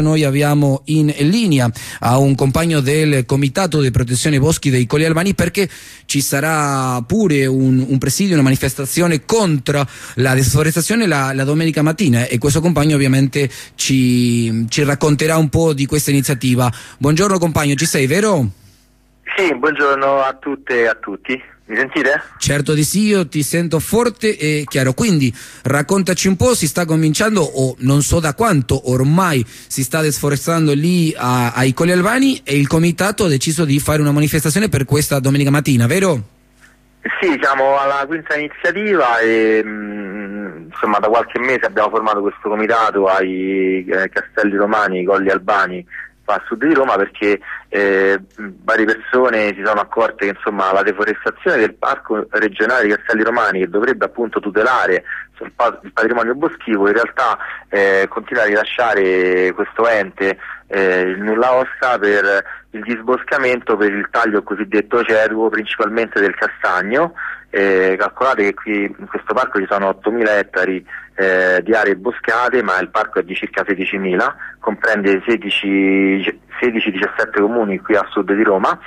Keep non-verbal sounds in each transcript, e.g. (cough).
Noi abbiamo in linea a un compagno del Comitato di Protezione Boschi dei Colli Albani perché ci sarà pure un, un presidio, una manifestazione contro la deforestazione la, la, domenica mattina e questo compagno ovviamente ci, ci racconterà un po' di questa iniziativa. Buongiorno compagno, ci sei vero? Sì, buongiorno a tutte e a tutti. Mi sentite? Certo di sì, io ti sento forte e chiaro. Quindi raccontaci un po', si sta cominciando, o non so da quanto ormai si sta desforestando lì a, ai Colli Albani e il comitato ha deciso di fare una manifestazione per questa domenica mattina, vero? Sì, siamo alla quinta iniziativa e mh, mm, insomma da qualche mese abbiamo formato questo comitato ai eh, Castelli Romani, Colli Albani a sud di Roma perché eh, varie persone si sono accorte che insomma, la deforestazione del parco regionale di Castelli Romani che dovrebbe appunto tutelare il patrimonio boschivo in realtà eh, continua a rilasciare questo ente eh, il nulla osta per il disboscamento per il taglio cosiddetto cervo principalmente del castagno. Eh, calcolate che qui in questo parco ci sono 8.000 ettari eh, di aree boscate, ma il parco è di circa 16.000, comprende 16-17 comuni qui a sud di Roma.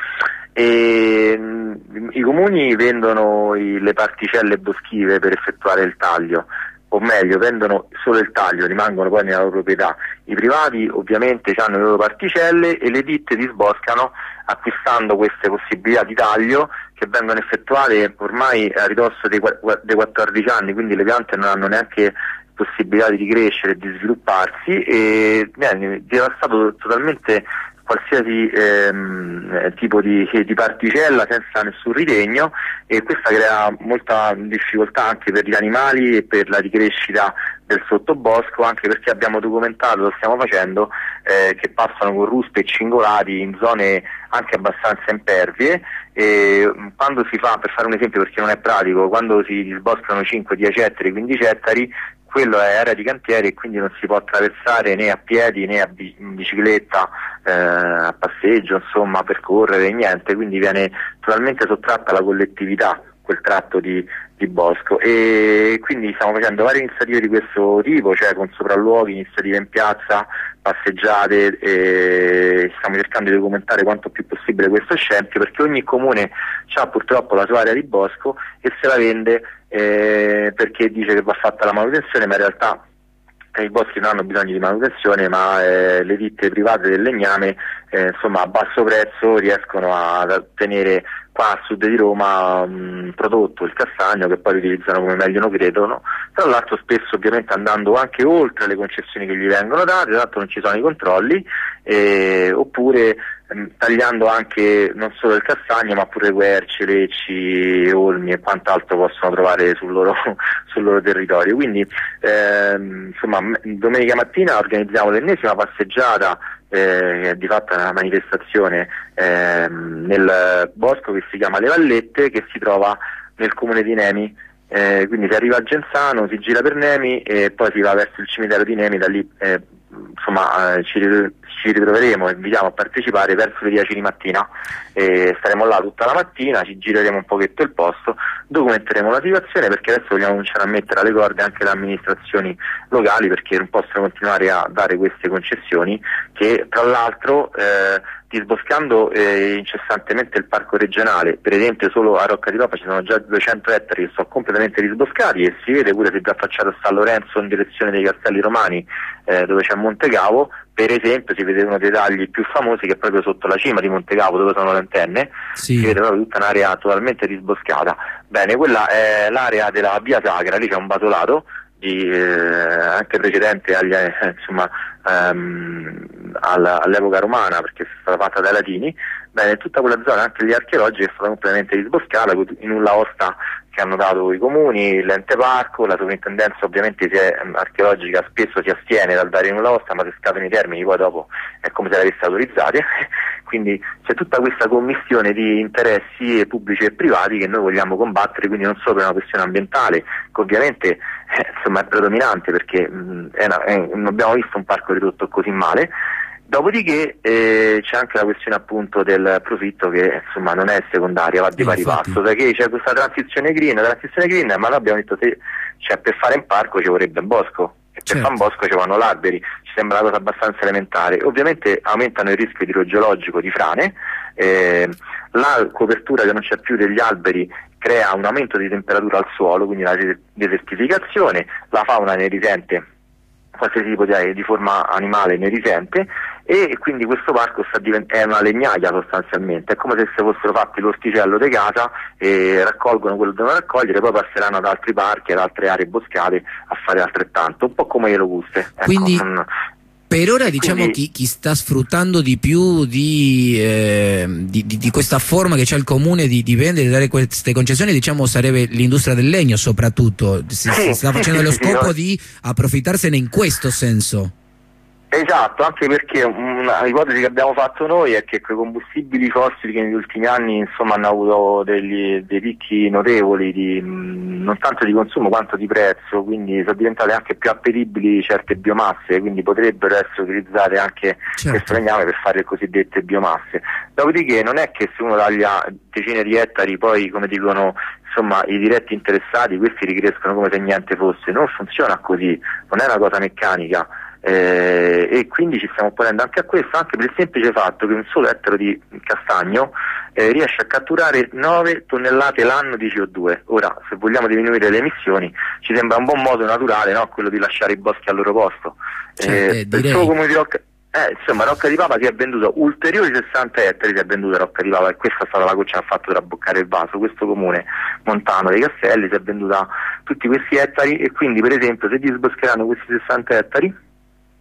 E, mm, I comuni vendono i, le particelle boschive per effettuare il taglio, o meglio, vendono solo il taglio, rimangono poi nella loro proprietà. I privati ovviamente hanno le loro particelle e le ditte disboscano acquistando queste possibilità di taglio che vengono effettuate ormai a ridosso dei, dei 14 anni, quindi le piante non hanno neanche possibilità di ricrescere e di svilupparsi e viene devastato totalmente qualsiasi ehm, tipo di, di, particella senza nessun ritegno e questa crea molta difficoltà anche per gli animali e per la ricrescita del sottobosco anche perché abbiamo documentato, lo stiamo facendo, eh, che passano con ruspe e cingolati in zone anche abbastanza impervie. E mm, quando si fa, per fare un esempio perché non è pratico, quando si disboscano 5, 10 ettari, 15 ettari quello è area di cantiere e quindi non si può attraversare né a piedi né a in bicicletta, eh, a passeggio, insomma, per correre, niente, quindi viene totalmente sottratta alla collettività quel tratto di, di bosco. E quindi stiamo facendo varie iniziative di questo tipo, cioè con sopralluoghi, iniziative in piazza, passeggiate e stiamo cercando di documentare quanto più possibile questo scempio perché ogni comune ha purtroppo la sua area di bosco e se la vende eh, perché dice che va fatta la manutenzione ma in realtà i boschi non hanno bisogno di manutenzione ma eh, le ditte private del legname eh, insomma a basso prezzo riescono ad ottenere qua a sud di Roma un prodotto, il castagno, che poi utilizzano come meglio credono, tra l'altro spesso ovviamente andando anche oltre le concessioni che gli vengono date, tra l'altro non ci sono i controlli, eh, oppure tagliando anche non solo il castagno ma pure querce, lecci, olmi e quant'altro possono trovare sul loro, (laughs) sul loro territorio. Quindi ehm, insomma domenica mattina organizziamo l'ennesima passeggiata eh, di fatto una manifestazione eh, nel bosco che si chiama Le Vallette che si trova nel comune di Nemi eh, quindi si arriva a Genzano, si gira per Nemi e poi si va verso il cimitero di Nemi da lì eh, insomma eh, ci, ritroveremo e invitiamo a partecipare verso le 10 di mattina e staremo là tutta la mattina, ci gireremo un pochetto il posto, documenteremo la situazione perché adesso vogliamo cominciare a mettere alle corde anche le amministrazioni locali perché non possono continuare a dare queste concessioni che tra l'altro eh, disboscando eh, incessantemente il parco regionale, per esempio solo a Rocca di Ropa ci sono già 200 ettari che sono completamente disboscati e si vede pure se già affacciato a San Lorenzo in direzione dei Castelli Romani eh, dove c'è Monte Cavo, per esempio si vede uno dei tagli più famosi che è proprio sotto la cima di Monte Cavo dove sono le antenne, sì. si vede proprio tutta un'area totalmente disboscata. Bene, quella è l'area della via Sacra, lì c'è un basolato di, eh, anche precedente agli, eh, insomma, ehm, all'epoca romana perché è stata fatta dai latini, bene, tutta quella zona, anche lì archeologica, è stata completamente disboscata in un laosta che hanno dato i comuni, l'ente parco, la sovrintendenza ovviamente è, ehm, archeologica spesso si astiene dal dare nulla osta, ma se scadono i termini poi dopo è come se l'avesse autorizzati, (laughs) quindi c'è tutta questa commissione di interessi pubblici e privati che noi vogliamo combattere, quindi non solo per una questione ambientale, che ovviamente eh, insomma, è predominante perché mh, è una, è, non abbiamo visto un parco ridotto così male, Dopodiché eh, c'è anche la questione appunto del profitto che insomma non è secondaria, va di pari passo, perché c'è questa transizione green, transizione green, ma noi abbiamo detto se cioè, per fare un parco ci vorrebbe un bosco e per certo. fare un bosco ci vanno l'alberi, ci sembra una cosa abbastanza elementare. Ovviamente aumentano il rischio idrogeologico di frane, eh, la copertura che non c'è più degli alberi crea un aumento di temperatura al suolo, quindi la desertificazione, la fauna ne risente qualsiasi tipo di, di, forma animale ne risente e quindi questo parco divent- è una legnaia sostanzialmente, è come se si fossero fatti l'orticello di casa e raccolgono quello che devono raccogliere, poi passeranno ad altri parchi, ad altre aree boscate a fare altrettanto, un po' come le locuste. Ecco, quindi non, per ora diciamo Quindi, chi, chi, sta sfruttando di più di, eh, di, di, di questa forma che c'è il comune di, di vendere e dare queste concessioni diciamo sarebbe l'industria del legno soprattutto, si, si sta facendo lo scopo di approfittarsene in questo senso. Esatto, anche perché una ipotesi che abbiamo fatto noi è che quei combustibili fossili che negli ultimi anni insomma, hanno avuto degli, dei picchi notevoli di, non tanto di consumo quanto di prezzo, quindi sono diventate anche più appetibili certe biomasse, quindi potrebbero essere utilizzate anche certo. questo legname per fare le cosiddette biomasse. Dopodiché non è che se uno taglia decine di ettari poi come dicono insomma i diretti interessati questi ricrescono come se niente fosse, non funziona così, non è una cosa meccanica eh, e quindi ci stiamo ponendo anche a questo, anche per il semplice fatto che un solo ettaro di castagno eh, riesce a catturare 9 tonnellate l'anno di CO2. Ora, se vogliamo diminuire le emissioni, ci sembra un buon modo naturale no? quello di lasciare i boschi al loro posto. Cioè, eh, direi... di Rocca, eh, insomma, Rocca di Papa si è venduto ulteriori 60 ettari, si è venduta Rocca di Papa e questa è stata la goccia che ha fatto traboccare il vaso. Questo comune montano dei castelli si è venduta tutti questi ettari e quindi per esempio se disboscheranno questi 60 ettari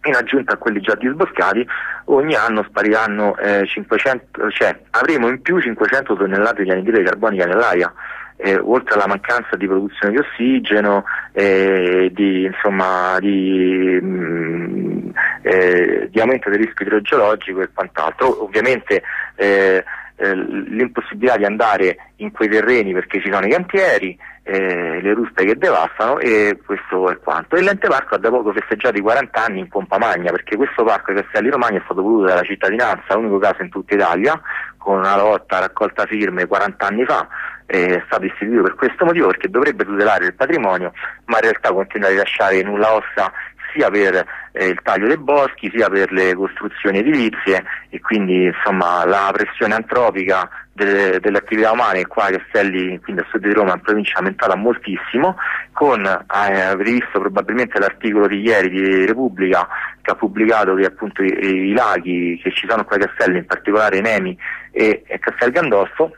in aggiunta a quelli già disboscati ogni anno spariranno eh, 500, cioè avremo in più 500 tonnellate di anidride carbonica nell'aria eh, oltre alla mancanza di produzione di ossigeno eh, di, insomma, di, mh, mm, eh, di, aumento del rischio idrogeologico e quant'altro. Ovviamente eh, eh, l'impossibilità di andare in quei terreni perché ci sono i cantieri eh, le ruspe che devastano e questo è quanto. E l'ente parco ha da poco festeggiato i 40 anni in pompa magna perché questo parco ai Castelli Romagna è stato voluto dalla cittadinanza, l'unico caso in tutta Italia, con una lotta raccolta firme 40 anni fa, è stato istituito per questo motivo perché dovrebbe tutelare il patrimonio, ma in realtà continua a rilasciare nulla ossa sia per eh, il taglio dei boschi sia per le costruzioni edilizie e quindi insomma, la pressione antropica delle, delle, attività umane qua a Castelli, quindi a sud di Roma in provincia è aumentata moltissimo con, eh, avrei visto probabilmente l'articolo di ieri di Repubblica che ha pubblicato che appunto i, i laghi che ci sono qua a Castelli, in particolare Nemi e, e Castel Gandolfo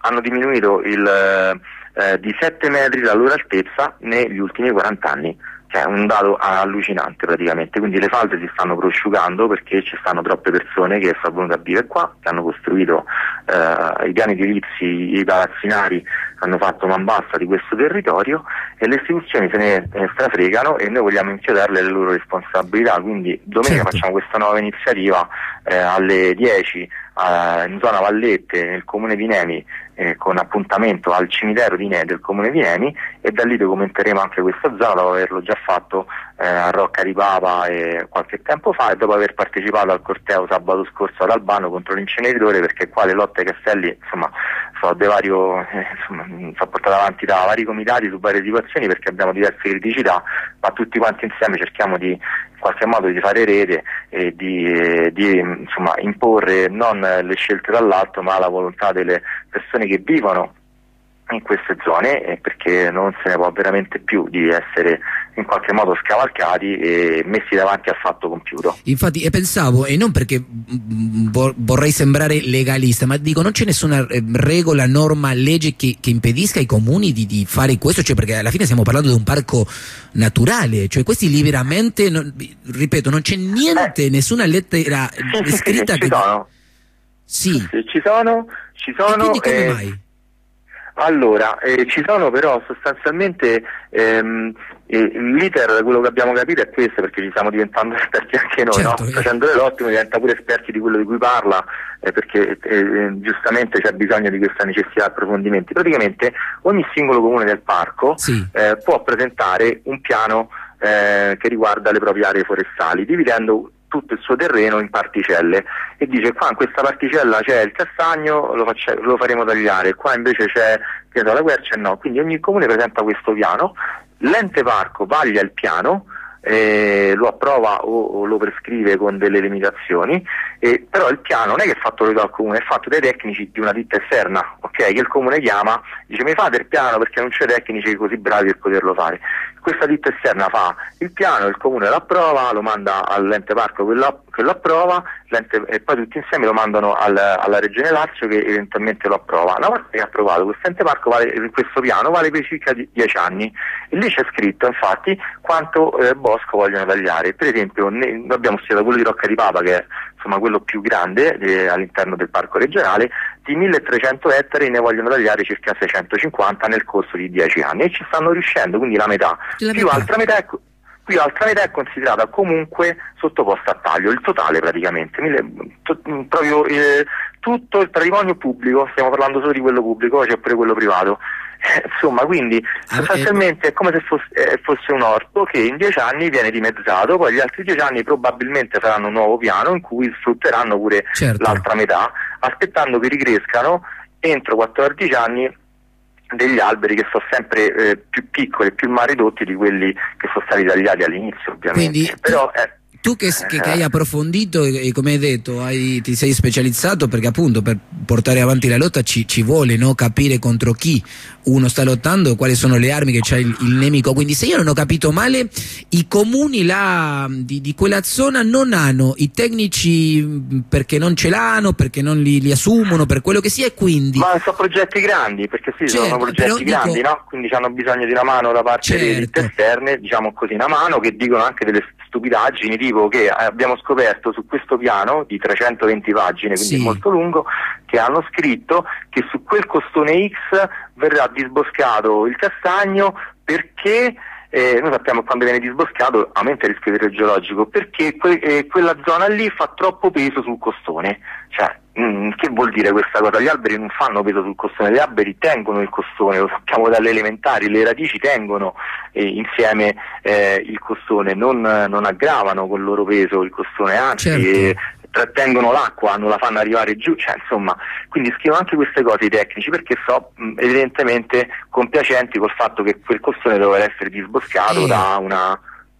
hanno diminuito il, eh, di 7 metri la loro altezza negli ultimi 40 anni cioè un dato allucinante praticamente, quindi le falde si stanno prosciugando perché ci stanno troppe persone che sono venute a vivere qua, che hanno costruito eh, i piani edilizi, i palazzinari, hanno fatto man bassa di questo territorio e le istituzioni se ne strafregano e noi vogliamo inchiodarle le loro responsabilità, quindi domenica certo. facciamo questa nuova iniziativa eh, alle 10 eh, in zona Vallette nel comune di Nemi eh, con appuntamento al cimitero di Ne del comune di Nemi e da lì documenteremo anche questa zona dopo averlo già fatto eh, a Rocca di Papa eh, qualche tempo fa e dopo aver partecipato al corteo sabato scorso ad Albano contro l'inceneritore perché qua le lotte ai castelli insomma sono, vario, eh, insomma, sono portate avanti da vari comitati su varie situazioni perché abbiamo diverse criticità ma tutti quanti insieme cerchiamo di in qualche modo di fare rete e di, eh, di insomma, imporre non le scelte dall'alto ma la volontà delle persone che vivono in queste zone eh, perché non se ne può veramente più di essere in qualche modo scavalcati e messi davanti al fatto compiuto. Infatti, e pensavo, e non perché mm, vorrei sembrare legalista, ma dico non c'è nessuna eh, regola, norma, legge che, che impedisca ai comuni di, di, fare questo, cioè perché alla fine stiamo parlando di un parco naturale, cioè questi lì veramente, non, ripeto, non c'è niente, eh, nessuna lettera sì, scritta sì, che... Ci sono. Sì. sì. ci sono, ci sono. E quindi come eh, mai? Allora, eh, ci sono però sostanzialmente ehm, eh, l'iter, da quello che abbiamo capito è questo, perché ci stiamo diventando (laughs) esperti anche noi, certo, no? eh. facendo uno diventa pure esperti di quello di cui parla, eh, perché eh, giustamente c'è bisogno di questa necessità di approfondimenti. Praticamente ogni singolo comune del parco sì. Eh, può presentare un piano che riguarda le proprie aree forestali, dividendo tutto il suo terreno in particelle e dice qua in questa particella c'è il castagno, lo, faccia, lo faremo tagliare, qua invece c'è la quercia e no, quindi ogni comune presenta questo piano, l'ente parco vaglia il piano eh, lo approva o, o, lo prescrive con delle limitazioni, eh, però il piano non è che è fatto dal comune, è fatto dai tecnici di una ditta esterna, okay, che il comune chiama, dice mi fate il piano perché non c'è tecnici così bravi per poterlo fare. Questa ditta esterna fa il piano, il comune lo approva, lo manda all'ente parco che lo, che lo approva e poi tutti insieme lo mandano al, alla regione Lazio che eventualmente lo approva. Una volta che è approvato questo ente parco vale, questo piano vale per circa 10 anni e lì c'è scritto infatti quanto eh, bosco vogliono tagliare. Per esempio ne, abbiamo studiato quello di Rocca di Papa che è insomma, quello più grande eh, all'interno del parco regionale, di 1300 ettari ne vogliono tagliare circa 650 nel corso di 10 anni e ci stanno riuscendo, quindi la metà. La più metà. altra metà è qui l'altra metà è considerata comunque sottoposta a taglio, il totale praticamente, to, proprio eh, tutto il patrimonio pubblico, stiamo parlando solo di quello pubblico, c'è pure quello privato, (laughs) insomma, quindi ah, sostanzialmente è come se fosse, eh, fosse, un orto che in dieci anni viene dimezzato, poi gli altri dieci anni probabilmente faranno un nuovo piano in cui sfrutteranno pure certo. l'altra metà, aspettando che ricrescano entro 14 anni degli alberi che sono sempre eh, più piccoli, più mal ridotti di quelli che sono stati tagliati all'inizio, ovviamente. Quindi, Però, eh, tu che, che, che, hai approfondito e, e come hai detto hai, ti sei specializzato perché appunto per portare avanti la lotta ci, ci vuole no? capire contro chi uno sta lottando quali sono le armi che c'ha il, il, nemico quindi se io non ho capito male i comuni là, di, di, quella zona non hanno i tecnici perché non ce l'hanno perché non li, li, assumono per quello che sia e quindi ma sono progetti grandi perché sì certo, sono progetti grandi dico... no? quindi hanno bisogno di una mano da parte certo. delle esterne diciamo così una mano che dicono anche delle stupidaggini tipo che abbiamo scoperto su questo piano di 320 pagine, quindi sì. molto lungo, che hanno scritto che su quel costone X verrà disboscato il castagno perché eh, noi sappiamo che quando viene disboscato aumenta il rischio idrogeologico perché que- eh, quella zona lì fa troppo peso sul costone. Cioè, mh, mm, che vuol dire questa cosa? Gli alberi non fanno peso sul costone, gli alberi tengono il costone, lo sappiamo dalle elementari, le radici tengono eh, insieme eh, il costone, non, non, aggravano col loro peso il costone, anzi certo. Eh, trattengono l'acqua, non la fanno arrivare giù, cioè, insomma, quindi scrivo anche queste cose ai tecnici perché so mh, evidentemente compiacenti col fatto che quel costone doveva essere disboscato eh. da una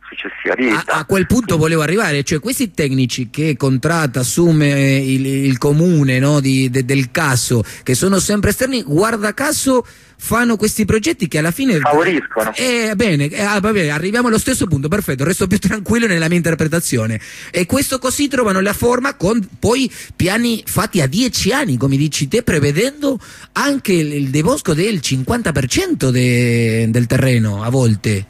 successiva ditta. A, a, quel punto volevo arrivare, cioè questi tecnici che contratta, assume il, il comune no, di, de, del caso, che sono sempre esterni, guarda caso fanno questi progetti che alla fine favoriscono. Eh, bene, eh, ah, vabbè, arriviamo allo stesso punto, perfetto, resto più (laughs) tranquillo nella mia interpretazione. E questo così trovano la forma con poi piani fatti a dieci anni, come dici te, prevedendo anche il, il debosco del 50% de, del terreno a volte.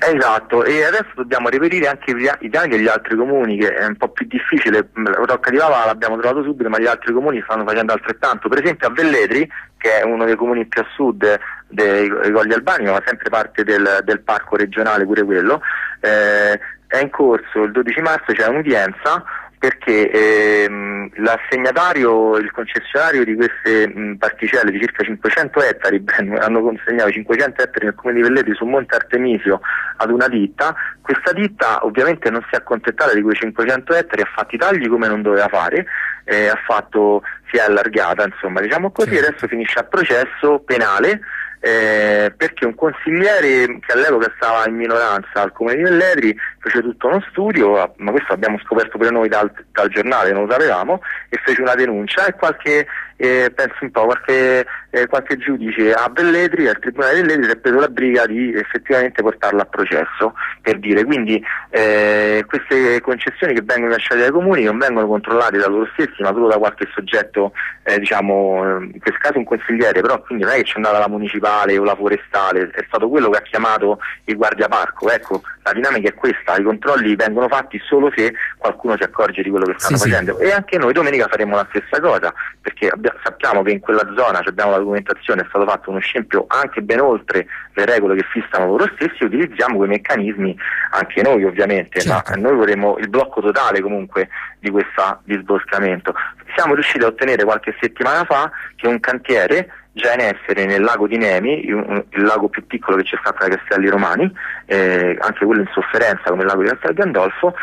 Esatto, e adesso dobbiamo reperire anche i piani degli altri comuni, che è un po' più difficile, Rocca di Pava l'abbiamo trovato subito, ma gli altri comuni stanno facendo altrettanto. Per esempio a Velletri, che è uno dei comuni più a sud dei Colli Albani, ma sempre parte del, del parco regionale pure quello, eh, è in corso il 12 marzo, c'è un'udienza perché ehm, l'assegnatario, il concessionario di queste mh, particelle di circa 500 ettari, (laughs) ben, hanno consegnato 500 ettari nel comune di Velletri su Monte Artemisio ad una ditta, questa ditta ovviamente non si è accontentata di quei 500 ettari, ha fatto i tagli come non doveva fare, eh, ha fatto, si è allargata insomma diciamo così, sì. adesso finisce a processo penale eh, perché un consigliere che all'epoca stava in minoranza al comune di Velletri fece tutto uno studio, ma questo abbiamo scoperto per noi dal, dal giornale, non lo sapevamo, e fece una denuncia e qualche eh, penso un po', qualche, eh, qualche giudice a Belletri, al Tribunale di Belletri, si è preso la briga di effettivamente portarla a processo, per dire, quindi eh, queste concessioni che vengono lasciate dai comuni non vengono controllate da loro stessi, ma solo da qualche soggetto, eh, diciamo, in questo caso un consigliere, però quindi non è che c'è andata la municipale o la forestale, è stato quello che ha chiamato il guardiaparco, ecco, la dinamica è questa, i controlli vengono fatti solo se qualcuno si accorge di quello che stanno sì, facendo. Sì. e anche noi domenica faremo la stessa cosa, perché abbiamo sappiamo che in quella zona, abbiamo la documentazione, è stato fatto uno scempio anche ben oltre le regole che fissano loro stessi, utilizziamo quei meccanismi anche noi ovviamente, certo. ma noi vorremmo il blocco totale comunque di questo disboscamento. Siamo riusciti a ottenere qualche settimana fa che un cantiere già in essere nel lago di Nemi, il lago più piccolo che c'è stato dai Castelli Romani, eh, anche quello in sofferenza come il lago di Castel Gandolfo,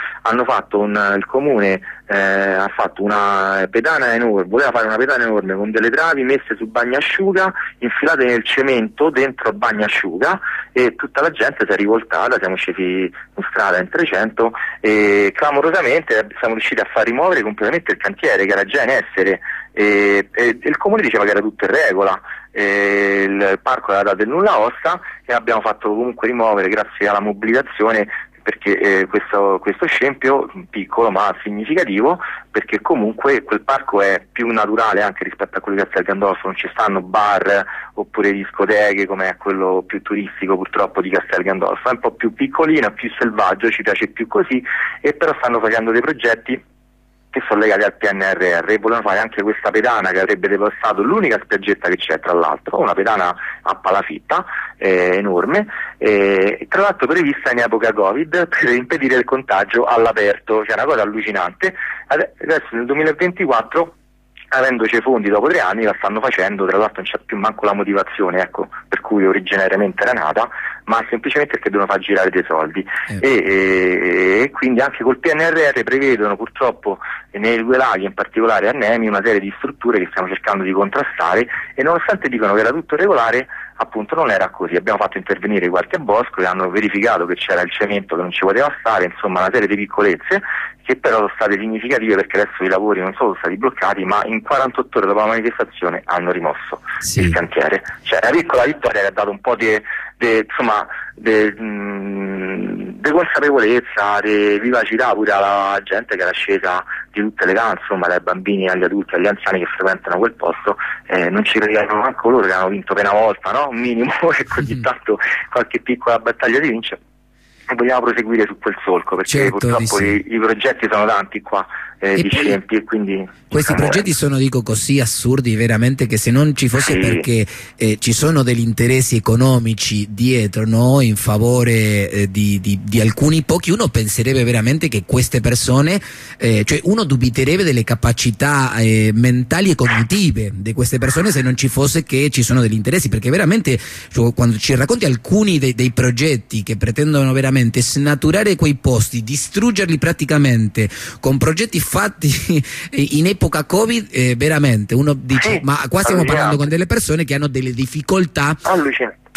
un, il comune eh, ha fatto una pedana enorme, voleva fare una pedana enorme con delle travi messe su bagnasciuga, infilate nel cemento dentro il bagnasciuga e tutta la gente si è rivoltata, siamo scesi in strada in 300 e clamorosamente siamo riusciti a far rimuovere completamente il cantiere che era già in essere e, e, il comune diceva che era tutto in regola. Il parco era dato il nulla osta e abbiamo fatto comunque rimuovere grazie alla mobilitazione perché eh, questo, questo, scempio piccolo ma significativo perché comunque quel parco è più naturale anche rispetto a quello di Castel Gandolfo, non ci stanno bar oppure discoteche come è quello più turistico purtroppo di Castel Gandolfo, è un po' più piccolino, più selvaggio, ci piace più così e però stanno facendo dei progetti che sono legati al PNRR e volevano fare anche questa pedana che avrebbe devastato l'unica spiaggetta che c'è tra l'altro, una pedana a palafitta eh, enorme, eh, tra l'altro prevista in epoca Covid per impedire il contagio all'aperto, cioè una cosa allucinante. Adesso nel 2024 avendoci fondi dopo tre anni la stanno facendo, tra l'altro non c'è più manco la motivazione ecco, per cui originariamente era nata, ma semplicemente perché devono far girare dei soldi eh. e, e, e, quindi anche col PNRR prevedono purtroppo nei due laghi, in particolare a Nemi, una serie di strutture che stiamo cercando di contrastare e nonostante dicono che era tutto regolare appunto non era così, abbiamo fatto intervenire qualche bosco e hanno verificato che c'era il cemento che non ci poteva stare, insomma una serie di piccolezze che però sono state significative perché adesso i lavori non sono stati bloccati ma in 48 ore dopo la manifestazione hanno rimosso sì. il cantiere. Cioè una piccola vittoria che ha dato un po' di mm, consapevolezza, di vivacità pure alla gente che era scesa di tutte le età, insomma dai bambini agli adulti agli anziani che frequentano quel posto, eh, non ci credevano manco loro che hanno vinto per una volta, no? un minimo (laughs) e così tanto qualche piccola battaglia di vince vogliamo proseguire su quel solco perché certo, purtroppo sì. i, i, progetti sono tanti qua eh, di scempi e quindi questi diciamo, progetti sono dico così assurdi veramente che se non ci fosse sì. perché eh, ci sono degli interessi economici dietro no? in favore eh, di, di, di, alcuni pochi uno penserebbe veramente che queste persone eh, cioè uno dubiterebbe delle capacità eh, mentali e cognitive di queste persone se non ci fosse che ci sono degli interessi perché veramente cioè, quando ci racconti alcuni dei, dei progetti che pretendono veramente snaturare quei posti distruggerli praticamente con progetti fatti (laughs) in epoca Covid, eh, veramente uno dice: sì, Ma qua stiamo parlando con delle persone che hanno delle difficoltà.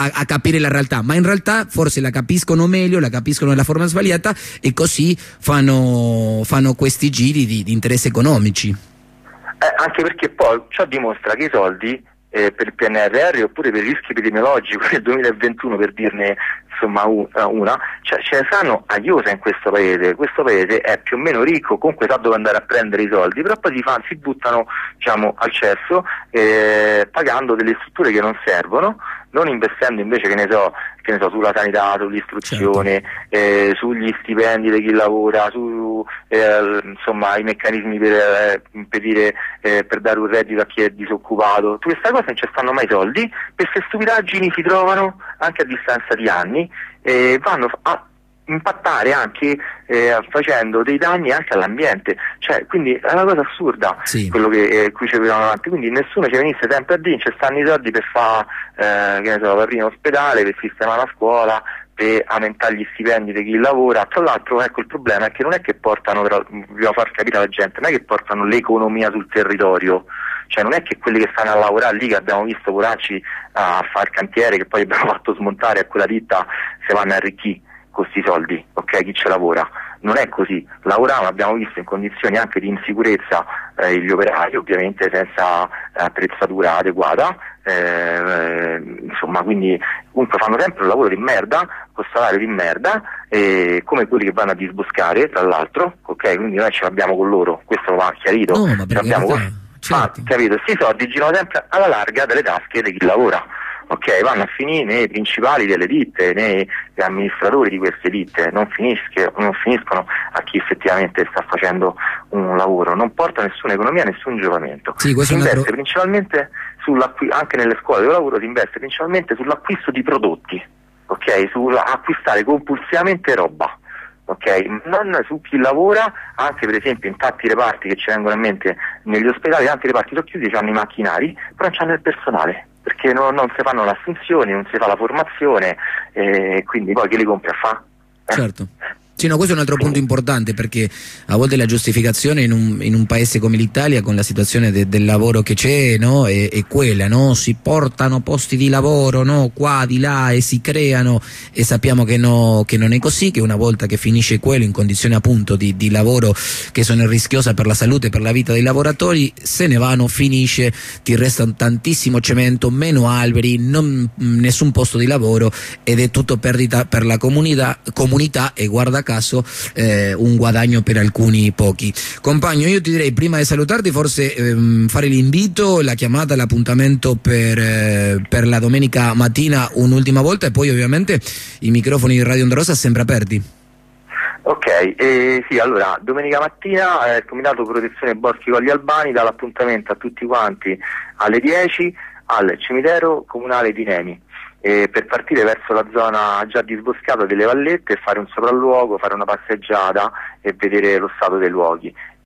A, a, capire la realtà, ma in realtà forse la capiscono meglio, la capiscono nella forma sbagliata e così fanno, fanno questi giri di, di interessi economici. Eh, anche perché poi ciò dimostra che i soldi eh, per il PNRR oppure per il rischio epidemiologico nel 2021 per dirne insomma eh, una, cioè, ce ne sanno a iosa in questo paese, questo paese è più o meno ricco, comunque sa dove andare a prendere i soldi, però poi si, fa, si buttano diciamo, al cesso eh, pagando delle strutture che non servono, non investendo invece che ne so, so sulla sanità, sull'istruzione, certo. eh, sugli stipendi di chi lavora, su eh, insomma, i meccanismi per eh, impedire eh, per dare un reddito a chi è disoccupato. Tutte queste cose non ci stanno mai soldi, queste stupidaggini si trovano anche a distanza di anni e vanno a impattare anche eh, facendo dei danni anche all'ambiente, cioè, quindi è una cosa assurda sì. quello che eh, qui ci vediamo avanti, quindi nessuno ci venisse sempre a dire ci stanno i soldi per fare eh, che ne so, per aprire un ospedale, per sistemare la scuola, per aumentare gli stipendi di chi lavora, tra l'altro ecco il problema è che non è che portano, dobbiamo far capire alla gente, non è che portano l'economia sul territorio, cioè non è che quelli che stanno a lavorare lì che abbiamo visto poracci a fare cantiere che poi abbiamo (laughs) fatto smontare a quella ditta se vanno a arricchire con questi soldi, ok? Chi ci lavora. Non è così, lavoravano, abbiamo visto in condizioni anche di insicurezza eh, gli operai, ovviamente senza attrezzatura adeguata, eh, insomma, quindi comunque fanno sempre un lavoro di merda, con salario di merda, eh, come quelli che vanno a disboscare, tra l'altro, ok? Quindi noi ce l'abbiamo con loro, questo va chiarito, no, ma ce l'abbiamo con... Certo. Ma, capito? Questi soldi girano sempre alla larga delle tasche di chi lavora ok, vanno a finire nei principali delle ditte, nei amministratori di queste ditte, non, non, finiscono a chi effettivamente sta facendo un lavoro, non porta nessuna economia, nessun giovamento. Sì, si investe altro... principalmente anche nelle scuole del lavoro si investe principalmente sull'acquisto di prodotti, ok, sull'acquistare compulsivamente roba. Okay? non su chi lavora, anche per esempio in tanti reparti che ci vengono in mente negli ospedali, tanti reparti sono chiusi, hanno i macchinari, però non hanno il personale, perché no, non si fanno le assunzioni, non si fa la formazione, e quindi poi chi li compra fa? Certo. Sì, no, questo è un altro punto importante perché a volte la giustificazione in un, in un paese come l'Italia con la situazione de, del lavoro che c'è no, è, è, quella, no? si portano posti di lavoro no? qua, di là e si creano e sappiamo che, che, non è così, che una volta che finisce quello in condizioni appunto di, di lavoro che sono rischiose per la salute e per la vita dei lavoratori, se ne vanno, finisce, ti resta tantissimo cemento, meno alberi, non, nessun posto di lavoro ed è tutto perdita per la comunità, comunità e guarda caso eh, un guadagno per alcuni pochi. Compagno, io ti direi prima di salutarti forse ehm, fare l'invito, la chiamata, l'appuntamento per, eh, per, la domenica mattina un'ultima volta e poi ovviamente i microfoni di Radio Onda sempre aperti. Ok, eh, sì, allora, domenica mattina eh, il Comitato Protezione Boschi Colli Albani dà l'appuntamento a tutti quanti alle 10 al cimitero comunale di Nemi eh, per partire verso la zona già disboscata delle vallette e fare un sopralluogo, fare una passeggiata e vedere lo stato dei luoghi.